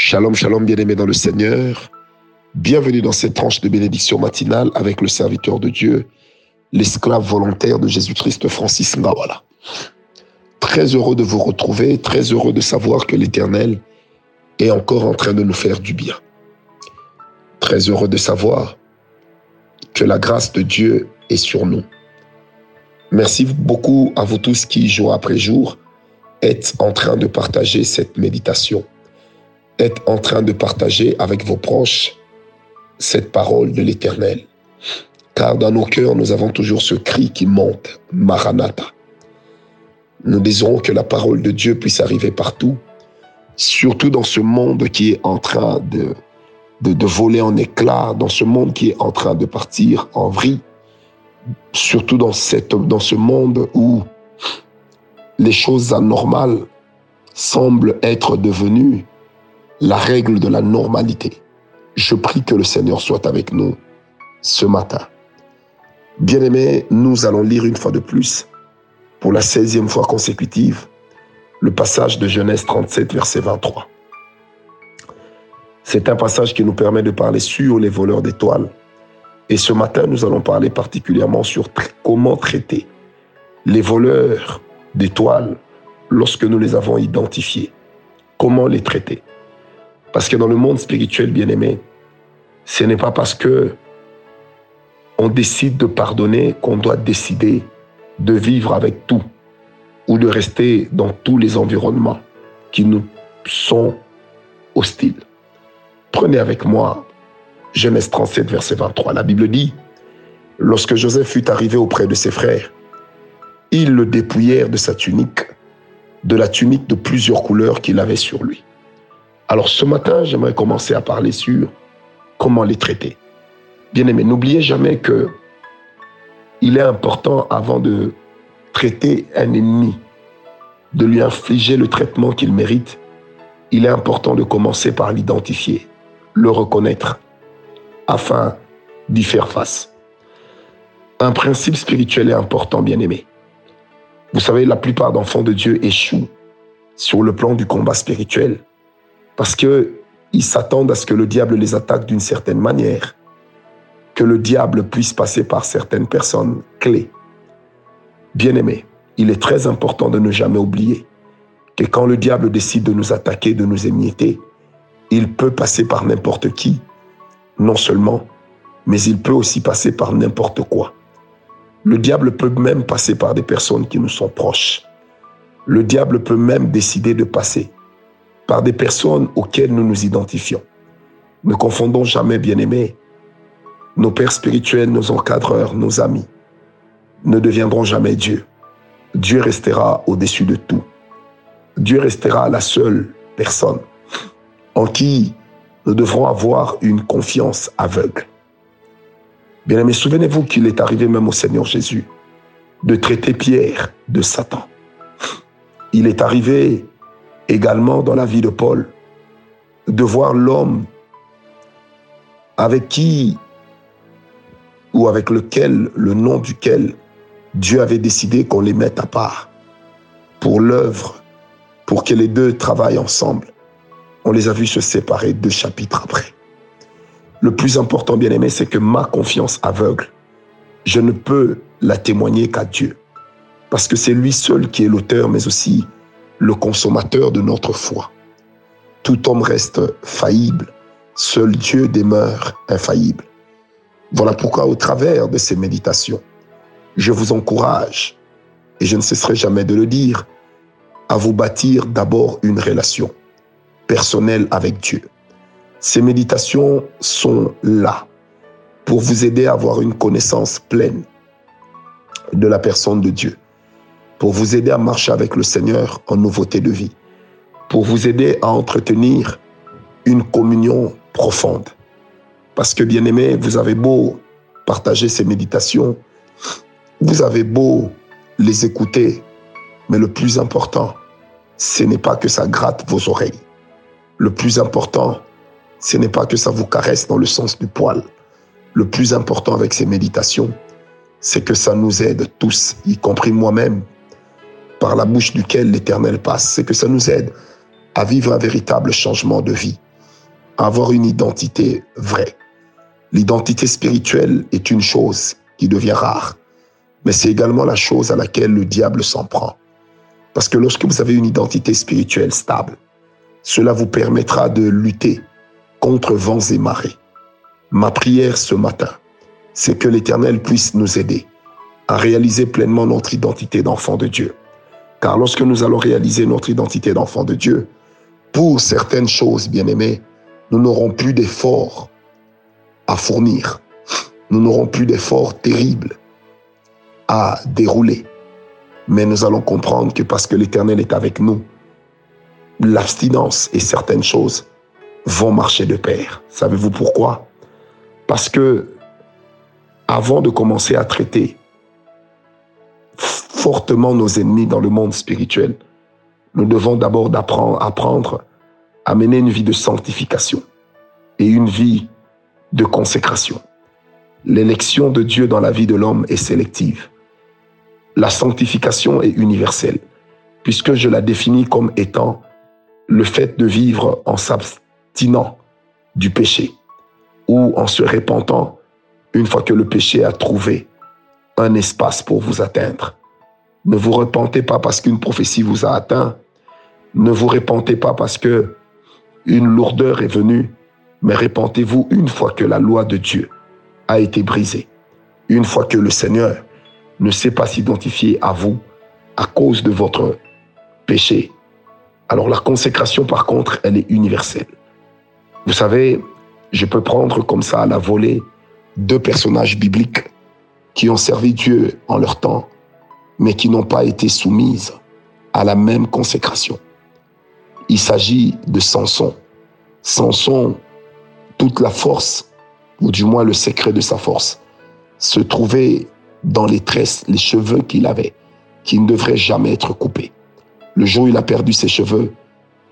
Shalom, shalom, bien-aimés dans le Seigneur. Bienvenue dans cette tranche de bénédiction matinale avec le serviteur de Dieu, l'esclave volontaire de Jésus-Christ, Francis Ngawala. Très heureux de vous retrouver, très heureux de savoir que l'Éternel est encore en train de nous faire du bien. Très heureux de savoir que la grâce de Dieu est sur nous. Merci beaucoup à vous tous qui, jour après jour, êtes en train de partager cette méditation, êtes en train de partager avec vos proches cette parole de l'Éternel. Car dans nos cœurs, nous avons toujours ce cri qui monte, Maranatha. Nous désirons que la parole de Dieu puisse arriver partout, surtout dans ce monde qui est en train de, de, voler en éclats, dans ce monde qui est en train de partir en vrille, surtout dans, cette, dans ce monde où les choses anormales semblent être devenues la règle de la normalité. Je prie que le Seigneur soit avec nous ce matin. Bien-aimés, nous allons lire une fois de plus, pour la 16e fois consécutive, le passage de Genèse 37, verset 23. C'est un passage qui nous permet de parler sur les voleurs d'étoiles. Et ce matin, nous allons parler particulièrement sur comment traiter les voleurs d'étoiles lorsque nous les avons identifiés. Comment les traiter Parce que dans le monde spirituel, bien aimé, ce n'est pas parce que on décide de pardonner qu'on doit décider de vivre avec tout ou de rester dans tous les environnements qui nous sont hostiles. Prenez avec moi Genèse 37, verset 23. La Bible dit, lorsque Joseph fut arrivé auprès de ses frères, ils le dépouillèrent de sa tunique, de la tunique de plusieurs couleurs qu'il avait sur lui. Alors ce matin, j'aimerais commencer à parler sur comment les traiter. Bien aimé, n'oubliez jamais que il est important avant de traiter un ennemi, de lui infliger le traitement qu'il mérite, il est important de commencer par l'identifier, le reconnaître, afin d'y faire face. Un principe spirituel est important, bien aimé. Vous savez, la plupart d'enfants de Dieu échouent sur le plan du combat spirituel parce que ils s'attendent à ce que le diable les attaque d'une certaine manière, que le diable puisse passer par certaines personnes clés. Bien aimé, il est très important de ne jamais oublier que quand le diable décide de nous attaquer, de nous émietter, il peut passer par n'importe qui, non seulement, mais il peut aussi passer par n'importe quoi. Le diable peut même passer par des personnes qui nous sont proches. Le diable peut même décider de passer par des personnes auxquelles nous nous identifions. Ne confondons jamais, bien-aimés, nos pères spirituels, nos encadreurs, nos amis ne deviendront jamais Dieu. Dieu restera au-dessus de tout. Dieu restera la seule personne en qui nous devrons avoir une confiance aveugle. Bien aimé, souvenez-vous qu'il est arrivé même au Seigneur Jésus de traiter Pierre de Satan. Il est arrivé également dans la vie de Paul de voir l'homme avec qui ou avec lequel, le nom duquel Dieu avait décidé qu'on les mette à part pour l'œuvre, pour que les deux travaillent ensemble. On les a vus se séparer deux chapitres après. Le plus important, bien aimé, c'est que ma confiance aveugle, je ne peux la témoigner qu'à Dieu. Parce que c'est lui seul qui est l'auteur, mais aussi le consommateur de notre foi. Tout homme reste faillible, seul Dieu demeure infaillible. Voilà pourquoi au travers de ces méditations, je vous encourage, et je ne cesserai jamais de le dire, à vous bâtir d'abord une relation personnelle avec Dieu. Ces méditations sont là pour vous aider à avoir une connaissance pleine de la personne de Dieu, pour vous aider à marcher avec le Seigneur en nouveauté de vie, pour vous aider à entretenir une communion profonde. Parce que, bien aimé, vous avez beau partager ces méditations, vous avez beau les écouter, mais le plus important, ce n'est pas que ça gratte vos oreilles. Le plus important, ce n'est pas que ça vous caresse dans le sens du poil. Le plus important avec ces méditations, c'est que ça nous aide tous, y compris moi-même, par la bouche duquel l'Éternel passe. C'est que ça nous aide à vivre un véritable changement de vie. avoir une identité vraie. L'identité spirituelle est une chose qui devient rare, mais c'est également la chose à laquelle le diable s'en prend. Parce que lorsque vous avez une identité spirituelle stable, cela vous permettra de lutter contre vents et marées. Ma prière ce matin, c'est que l'Éternel puisse nous aider à réaliser pleinement notre identité d'enfant de Dieu. Car lorsque nous allons réaliser notre identité d'enfant de Dieu, pour certaines choses, bien-aimés, nous n'aurons plus d'efforts à fournir. Nous n'aurons plus d'efforts terribles à dérouler. Mais nous allons comprendre que parce que l'Éternel est avec nous, l'abstinence et certaines choses vont marcher de pair. Savez-vous pourquoi? Parce que avant de commencer à traiter fortement nos ennemis dans le monde spirituel, nous devons d'abord apprendre, à mener une vie de sanctification et une vie de consécration. L'élection de Dieu dans la vie de l'homme est sélective. La sanctification est universelle, puisque je la définis comme étant le fait de vivre en s'abstinant du péché ou en se repentant une fois que le péché a trouvé un espace pour vous atteindre. Ne vous repentez pas parce qu'une prophétie vous a atteint. Ne vous repentez pas parce que une lourdeur est venue, mais repentez-vous une fois que la loi de Dieu a été brisée. Une fois que le Seigneur ne sait pas s'identifier à vous à cause de votre péché. Alors la consécration, par contre, elle est universelle. Vous savez, je peux prendre comme ça à la volée deux personnages bibliques qui ont servi Dieu en leur temps mais qui n'ont pas été soumises à la même consécration. Il s'agit de Samson. Samson, toute la force, ou du moins le secret de sa force, se trouvait dans les tresses, les cheveux qu'il avait, qui ne devraient jamais être coupés. Le jour où il a perdu ses cheveux,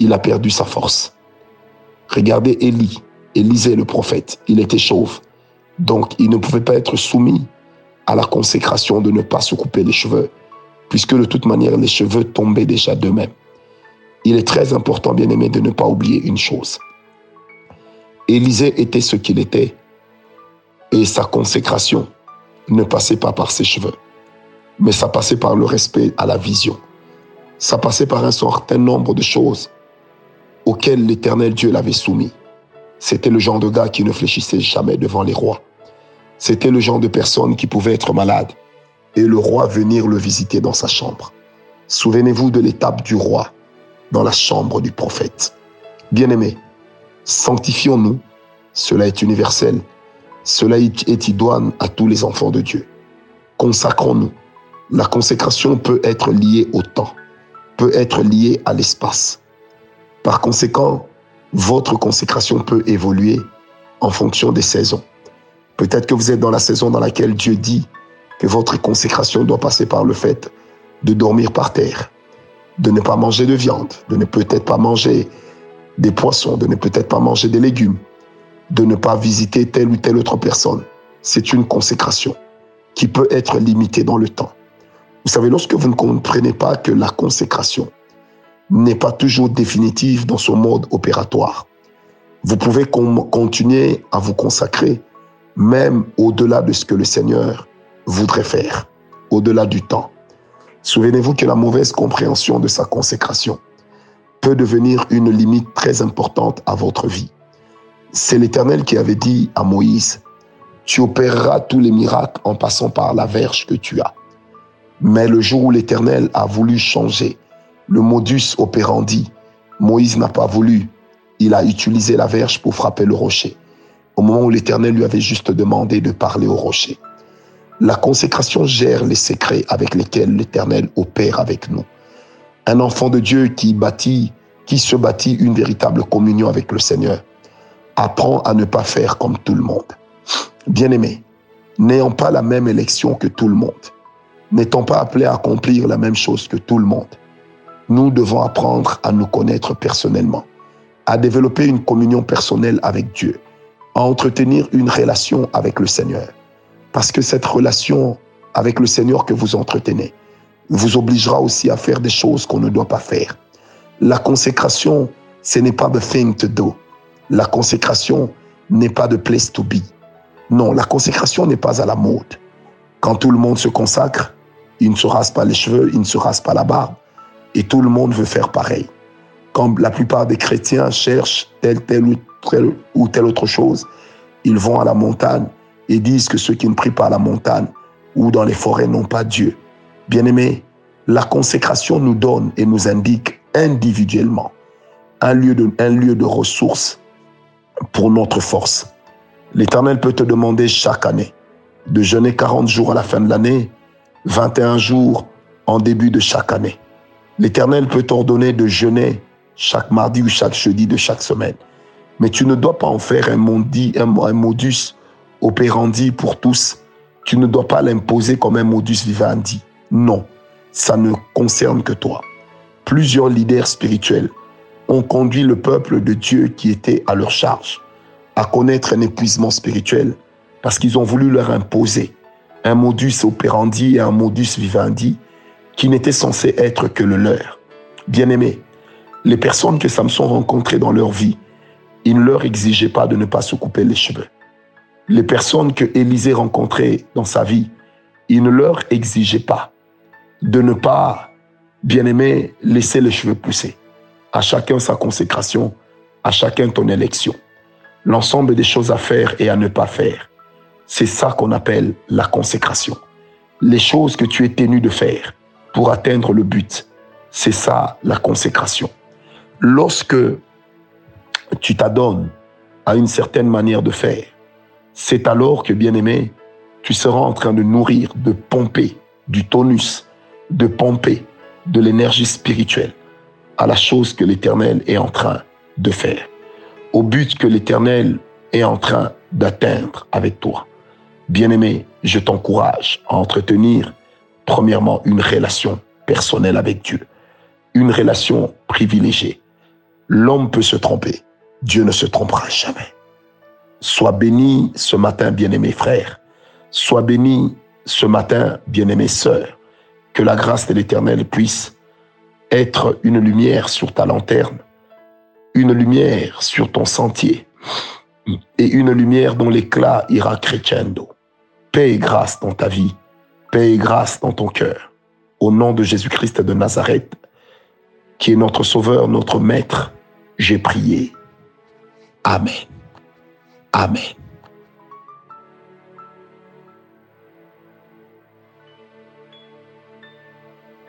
il a perdu sa force. Regardez Élie, Élisée le prophète, il était chauve, donc il ne pouvait pas être soumis à la consécration de ne pas se couper les cheveux, puisque de toute manière, les cheveux tombaient déjà d'eux-mêmes. Il est très important, bien aimé, de ne pas oublier une chose. Élisée était ce qu'il était, et sa consécration ne passait pas par ses cheveux, mais ça passait par le respect à la vision. Ça passait par un certain nombre de choses auxquelles l'éternel Dieu l'avait soumis. C'était le genre de gars qui ne fléchissait jamais devant les rois. C'était le genre de personne qui pouvait être malade et le roi venir le visiter dans sa chambre. Souvenez-vous de l'étape du roi dans la chambre du prophète. Bien-aimés, sanctifions-nous. Cela est universel. Cela est idoine à tous les enfants de Dieu. Consacrons-nous. La consécration peut être liée au temps, peut être liée à l'espace. Par conséquent, votre consécration peut évoluer en fonction des saisons. Peut-être que vous êtes dans la saison dans laquelle Dieu dit que votre consécration doit passer par le fait de dormir par terre, de ne pas manger de viande, de ne peut-être pas manger des poissons, de ne peut-être pas manger des légumes, de ne pas visiter telle ou telle autre personne. C'est une consécration qui peut être limitée dans le temps. Vous savez, lorsque vous ne comprenez pas que la consécration n'est pas toujours définitive dans son mode opératoire, vous pouvez continuer à vous consacrer même au-delà de ce que le Seigneur voudrait faire, au-delà du temps. Souvenez-vous que la mauvaise compréhension de sa consécration peut devenir une limite très importante à votre vie. C'est l'Éternel qui avait dit à Moïse, tu opéreras tous les miracles en passant par la verge que tu as. Mais le jour où l'Éternel a voulu changer le modus operandi, Moïse n'a pas voulu. Il a utilisé la verge pour frapper le rocher au moment où l'Éternel lui avait juste demandé de parler au rocher. La consécration gère les secrets avec lesquels l'Éternel opère avec nous. Un enfant de Dieu qui bâtit, qui se bâtit une véritable communion avec le Seigneur, apprend à ne pas faire comme tout le monde. Bien-aimé, n'ayant pas la même élection que tout le monde, n'étant pas appelés à accomplir la même chose que tout le monde, nous devons apprendre à nous connaître personnellement, à développer une communion personnelle avec Dieu, à entretenir une relation avec le Seigneur. Parce que cette relation avec le Seigneur que vous entretenez vous obligera aussi à faire des choses qu'on ne doit pas faire. La consécration, ce n'est pas the thing to do. La consécration n'est pas de place to be. Non, la consécration n'est pas à la mode. Quand tout le monde se consacre, il ne se rase pas les cheveux, il ne se rase pas la barbe, et tout le monde veut faire pareil. Quand la plupart des chrétiens cherchent telle, telle ou telle, ou telle autre chose, ils vont à la montagne et disent que ceux qui ne prient pas à la montagne ou dans les forêts n'ont pas Dieu. Bien-aimés, la consécration nous donne et nous indique individuellement un lieu de, un lieu de ressources pour notre force. L'Éternel peut te demander chaque année de jeûner 40 jours à la fin de l'année, 21 jours en début de chaque année. L'Éternel peut t'ordonner de jeûner chaque mardi ou chaque jeudi de chaque semaine. Mais tu ne dois pas en faire un, modus operandi pour tous. Tu ne dois pas l'imposer comme un modus vivendi. Non, ça ne concerne que toi. Plusieurs leaders spirituels ont conduit le peuple de Dieu qui était à leur charge à connaître un épuisement spirituel parce qu'ils ont voulu leur imposer un modus operandi et un modus vivendi qui n'était censé être que le leur. Bien-aimés, les personnes que Samson rencontrait dans leur vie, il ne leur exigeait pas de ne pas se couper les cheveux. Les personnes que Élisée rencontrait dans sa vie, il ne leur exigeait pas de ne pas, bien-aimé, laisser les cheveux pousser. À chacun sa consécration, à chacun ton élection. L'ensemble des choses à faire et à ne pas faire. C'est ça qu'on appelle la consécration. Les choses que tu es tenu de faire pour atteindre le but, c'est ça la consécration. Lorsque tu t'adonnes à une certaine manière de faire, c'est alors que, bien aimé, tu seras en train de nourrir, de pomper du tonus, de pomper de l'énergie spirituelle à la chose que l'Éternel est en train de faire, au but que l'Éternel est en train d'atteindre avec toi. Bien-aimé, je t'encourage à entretenir premièrement une relation personnelle avec Dieu, une relation privilégiée. L'homme peut se tromper, Dieu ne se trompera jamais. Sois béni ce matin, bien-aimé frère. Sois béni ce matin, bien-aimé sœur. Que la grâce de l'Éternel puisse être une lumière sur ta lanterne, une lumière sur ton sentier et une lumière dont l'éclat ira crescendo. Paix et grâce dans ta vie, paix et grâce dans ton cœur. Au nom de Jésus-Christ de Nazareth, qui est notre Sauveur, notre Maître, j'ai prié. Amen. Amen.